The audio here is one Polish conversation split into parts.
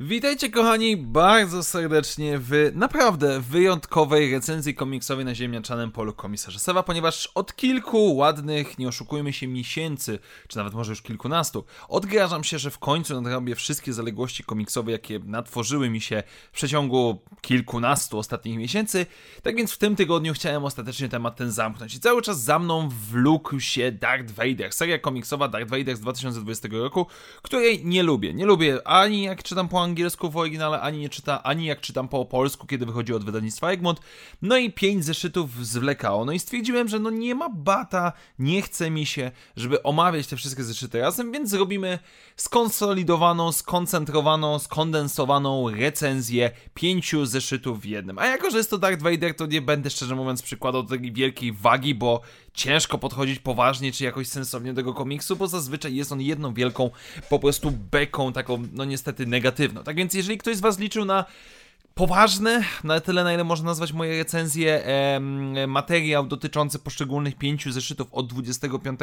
Witajcie kochani bardzo serdecznie w naprawdę wyjątkowej recenzji komiksowej na ziemniaczanym polu komisarza Sewa, ponieważ od kilku ładnych, nie oszukujmy się, miesięcy, czy nawet może już kilkunastu, odgrażam się, że w końcu nadrobię wszystkie zaległości komiksowe, jakie natworzyły mi się w przeciągu kilkunastu ostatnich miesięcy. Tak więc w tym tygodniu chciałem ostatecznie temat ten zamknąć. I cały czas za mną wlókł się Darth Vader, seria komiksowa Darth Vader z 2020 roku, której nie lubię. Nie lubię ani jak czytam po angielsku w oryginale, ani nie czyta, ani jak czytam po polsku, kiedy wychodzi od wydawnictwa Egmont. No i pięć zeszytów zwlekało. No i stwierdziłem, że no nie ma bata, nie chce mi się, żeby omawiać te wszystkie zeszyty razem, więc zrobimy skonsolidowaną, skoncentrowaną, skondensowaną recenzję pięciu zeszytów w jednym. A jako, że jest to Darth Vader, to nie będę szczerze mówiąc przykładał takiej wielkiej wagi, bo ciężko podchodzić poważnie czy jakoś sensownie do tego komiksu, bo zazwyczaj jest on jedną wielką po prostu beką, taką no niestety negatywną. Tak więc jeżeli ktoś z Was liczył na poważny, na tyle na ile można nazwać moje recenzje, e, materiał dotyczący poszczególnych pięciu zeszytów od 25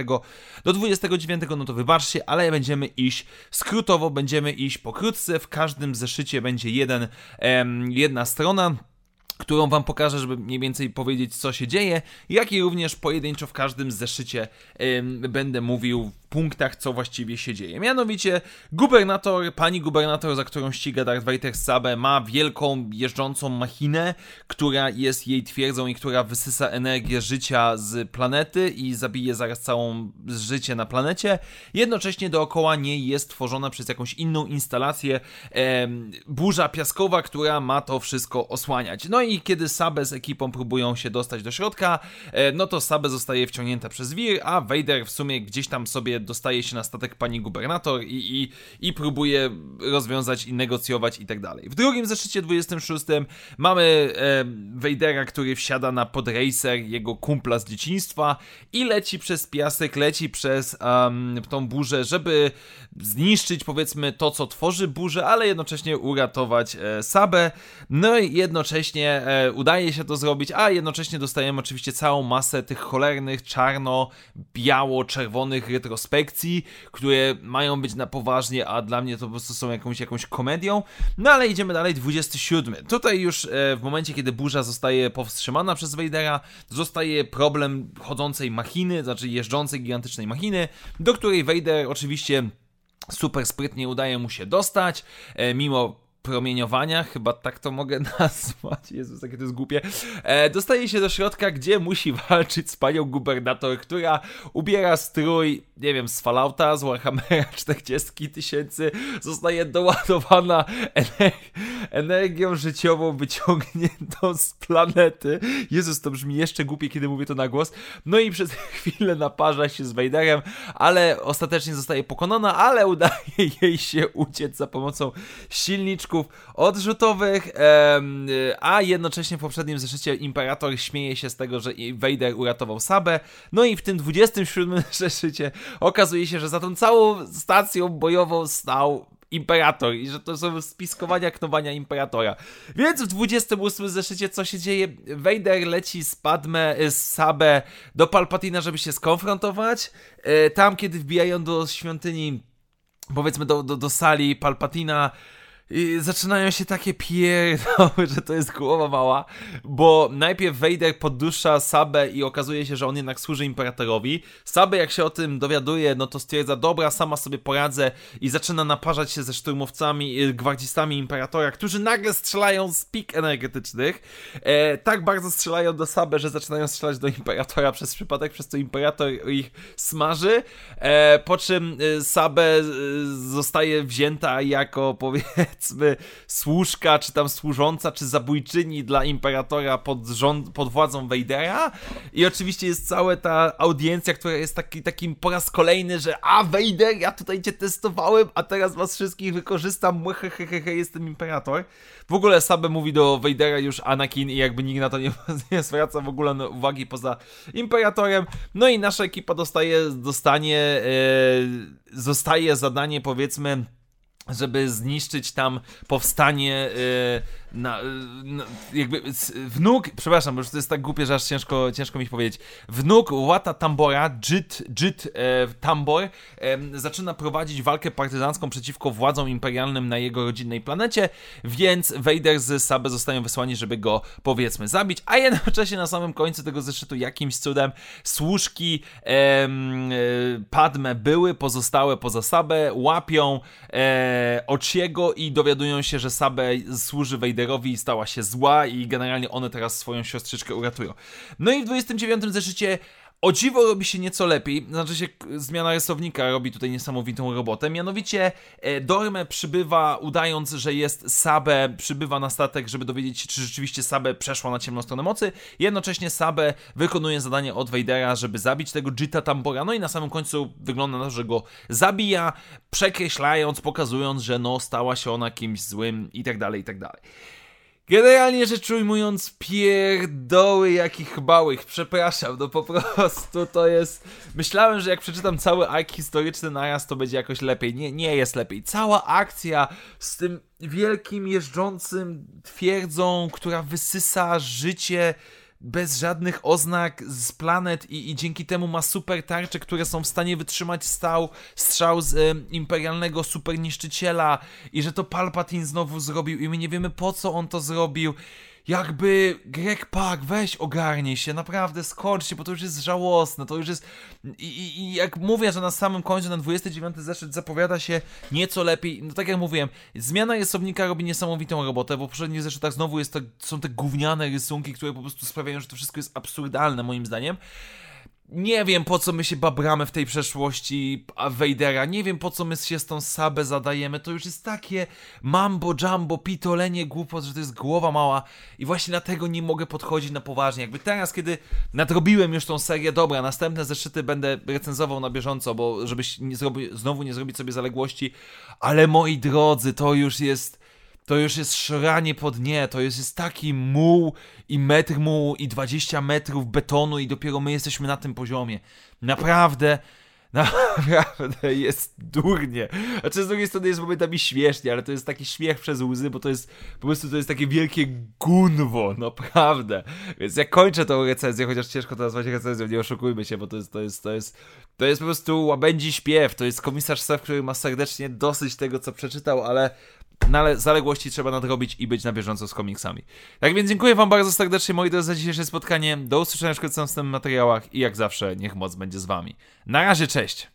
do 29, no to wybaczcie, ale będziemy iść skrótowo, będziemy iść pokrótce, w każdym zeszycie będzie jeden, e, jedna strona, którą Wam pokażę, żeby mniej więcej powiedzieć, co się dzieje, jak i również pojedynczo w każdym zeszycie będę mówił punktach, co właściwie się dzieje. Mianowicie gubernator, pani gubernator, za którą ściga Darth Vader Sabę, ma wielką jeżdżącą machinę, która jest jej twierdzą i która wysysa energię życia z planety i zabije zaraz całą życie na planecie. Jednocześnie dookoła niej jest tworzona przez jakąś inną instalację e, burza piaskowa, która ma to wszystko osłaniać. No i kiedy Sabę z ekipą próbują się dostać do środka, e, no to Sabę zostaje wciągnięta przez wir, a Vader w sumie gdzieś tam sobie dostaje się na statek pani gubernator i, i, i próbuje rozwiązać i negocjować i tak dalej. W drugim zeszycie 26 mamy e, Vadera, który wsiada na podracer jego kumpla z dzieciństwa i leci przez piasek, leci przez um, tą burzę, żeby zniszczyć powiedzmy to, co tworzy burzę, ale jednocześnie uratować e, Sabę. No i jednocześnie e, udaje się to zrobić, a jednocześnie dostajemy oczywiście całą masę tych cholernych czarno-biało-czerwonych retrospekcji retrospekcji, które mają być na poważnie, a dla mnie to po prostu są jakąś, jakąś komedią. No ale idziemy dalej, 27. Tutaj już e, w momencie, kiedy burza zostaje powstrzymana przez Vadera, zostaje problem chodzącej machiny, znaczy jeżdżącej gigantycznej machiny, do której Vader oczywiście super sprytnie udaje mu się dostać, e, mimo promieniowania, chyba tak to mogę nazwać, Jezus, jakie to jest głupie, e, dostaje się do środka, gdzie musi walczyć z panią gubernator, która ubiera strój, nie wiem, z Fallouta, z Warhammera 40 tysięcy, zostaje doładowana ener energią życiową wyciągniętą z planety. Jezus, to brzmi jeszcze głupie, kiedy mówię to na głos. No i przez chwilę naparza się z Vaderem, ale ostatecznie zostaje pokonana, ale udaje jej się uciec za pomocą silniczków odrzutowych, a jednocześnie w poprzednim zeszycie Imperator śmieje się z tego, że Vader uratował Sabę. No i w tym 27 zeszycie okazuje się, że za tą całą stacją bojową stał Imperator i że to są spiskowania, knowania Imperatora. Więc w 28 zeszycie co się dzieje? Vader leci z Padme, z Sabę do Palpatina, żeby się skonfrontować. E, tam, kiedy wbijają do świątyni, powiedzmy do, do, do sali Palpatina, i zaczynają się takie pierdoły, że to jest głowa mała, bo najpierw Vader poddusza Sabę i okazuje się, że on jednak służy Imperatorowi. Sabę jak się o tym dowiaduje, no to stwierdza, dobra, sama sobie poradzę i zaczyna naparzać się ze szturmowcami, gwardzistami Imperatora, którzy nagle strzelają z pik energetycznych. E, tak bardzo strzelają do Sabę, że zaczynają strzelać do Imperatora przez przypadek, przez co Imperator ich smaży, e, po czym y, Sabę y, zostaje wzięta jako, powiedzmy, powiedzmy służka, czy tam służąca, czy zabójczyni dla Imperatora pod, rząd, pod władzą Vadera i oczywiście jest cała ta audiencja, która jest taki, takim po raz kolejny, że a Vader, ja tutaj cię testowałem, a teraz was wszystkich wykorzystam, hehehe, jestem Imperator. W ogóle Sabe mówi do Vadera już Anakin i jakby nikt na to nie, nie zwraca w ogóle uwagi poza Imperatorem. No i nasza ekipa dostaje, dostanie, yy, zostaje zadanie powiedzmy żeby zniszczyć tam powstanie y, na, na, jakby wnuk, przepraszam, bo już to jest tak głupie, że aż ciężko, ciężko mi powiedzieć. Wnuk Łata Tambora, Jit, Jit e, Tambor, e, zaczyna prowadzić walkę partyzancką przeciwko władzom imperialnym na jego rodzinnej planecie, więc Vader z Sabe zostają wysłani, żeby go powiedzmy zabić, a jednocześnie na samym końcu tego zeszytu jakimś cudem służki e, Padme były pozostałe poza Sabę, łapią e, Ociego i dowiadują się, że Sabę służy Vaderowi i stała się zła i generalnie one teraz swoją siostrzyczkę uratują. No i w 29 zeszycie o dziwo robi się nieco lepiej, znaczy się zmiana rysownika robi tutaj niesamowitą robotę, mianowicie e, Dorme przybywa, udając, że jest Sabe, przybywa na statek, żeby dowiedzieć się, czy rzeczywiście Sabe przeszła na ciemną stronę mocy, jednocześnie Sabe wykonuje zadanie od Vadera, żeby zabić tego Jita Tambora, no i na samym końcu wygląda na to, że go zabija, przekreślając, pokazując, że no stała się ona kimś złym i tak dalej, i tak dalej. Generalnie rzecz ujmując, pierdoły jakich małych, przepraszam, no po prostu to jest... Myślałem, że jak przeczytam cały ark historyczny naraz, to będzie jakoś lepiej. Nie, nie jest lepiej. Cała akcja z tym wielkim jeżdżącym twierdzą, która wysysa życie bez żadnych oznak z planet i, i dzięki temu ma super tarcze, które są w stanie wytrzymać stał, strzał z e, imperialnego super niszczyciela i że to Palpatine znowu zrobił i my nie wiemy po co on to zrobił. Jakby Greg Pak, weź ogarnij się, naprawdę skończcie, bo to już jest żałosne, to już jest... I, i, I, jak mówię, że na samym końcu, na 29 zeszyt zapowiada się nieco lepiej, no tak jak mówiłem, zmiana rysownika robi niesamowitą robotę, bo w poprzednich zeszytach znowu jest to, są te gówniane rysunki, które po prostu sprawiają, że to wszystko jest absurdalne moim zdaniem. Nie wiem po co my się babramy w tej przeszłości Vadera, nie wiem po co my się z tą Sabę zadajemy, to już jest takie mambo jumbo, pitolenie głupot, że to jest głowa mała. I właśnie dlatego nie mogę podchodzić na poważnie. Jakby teraz, kiedy nadrobiłem już tą serię, dobra, następne zeszyty będę recenzował na bieżąco, bo żebyś nie zrobi, znowu nie zrobić sobie zaległości, ale moi drodzy, to już jest to już jest szranie pod nie, to jest, jest taki muł i metr mułu i 20 metrów betonu i dopiero my jesteśmy na tym poziomie. Naprawdę, naprawdę jest durnie. Znaczy z drugiej strony jest momentami śmiesznie, ale to jest taki śmiech przez łzy, bo to jest po prostu to jest takie wielkie gunwo, naprawdę. Więc ja kończę tą recenzję, chociaż ciężko to nazwać recenzją, nie oszukujmy się, bo to jest, to jest, to jest, to jest po prostu łabędzi śpiew, to jest komisarz Sef, który ma serdecznie dosyć tego, co przeczytał, ale no ale zaległości trzeba nadrobić i być na bieżąco z komiksami. Tak więc dziękuję wam bardzo serdecznie moi drodzy za dzisiejsze spotkanie. Do usłyszenia w następnych materiałach i jak zawsze niech moc będzie z wami. Na razie, cześć!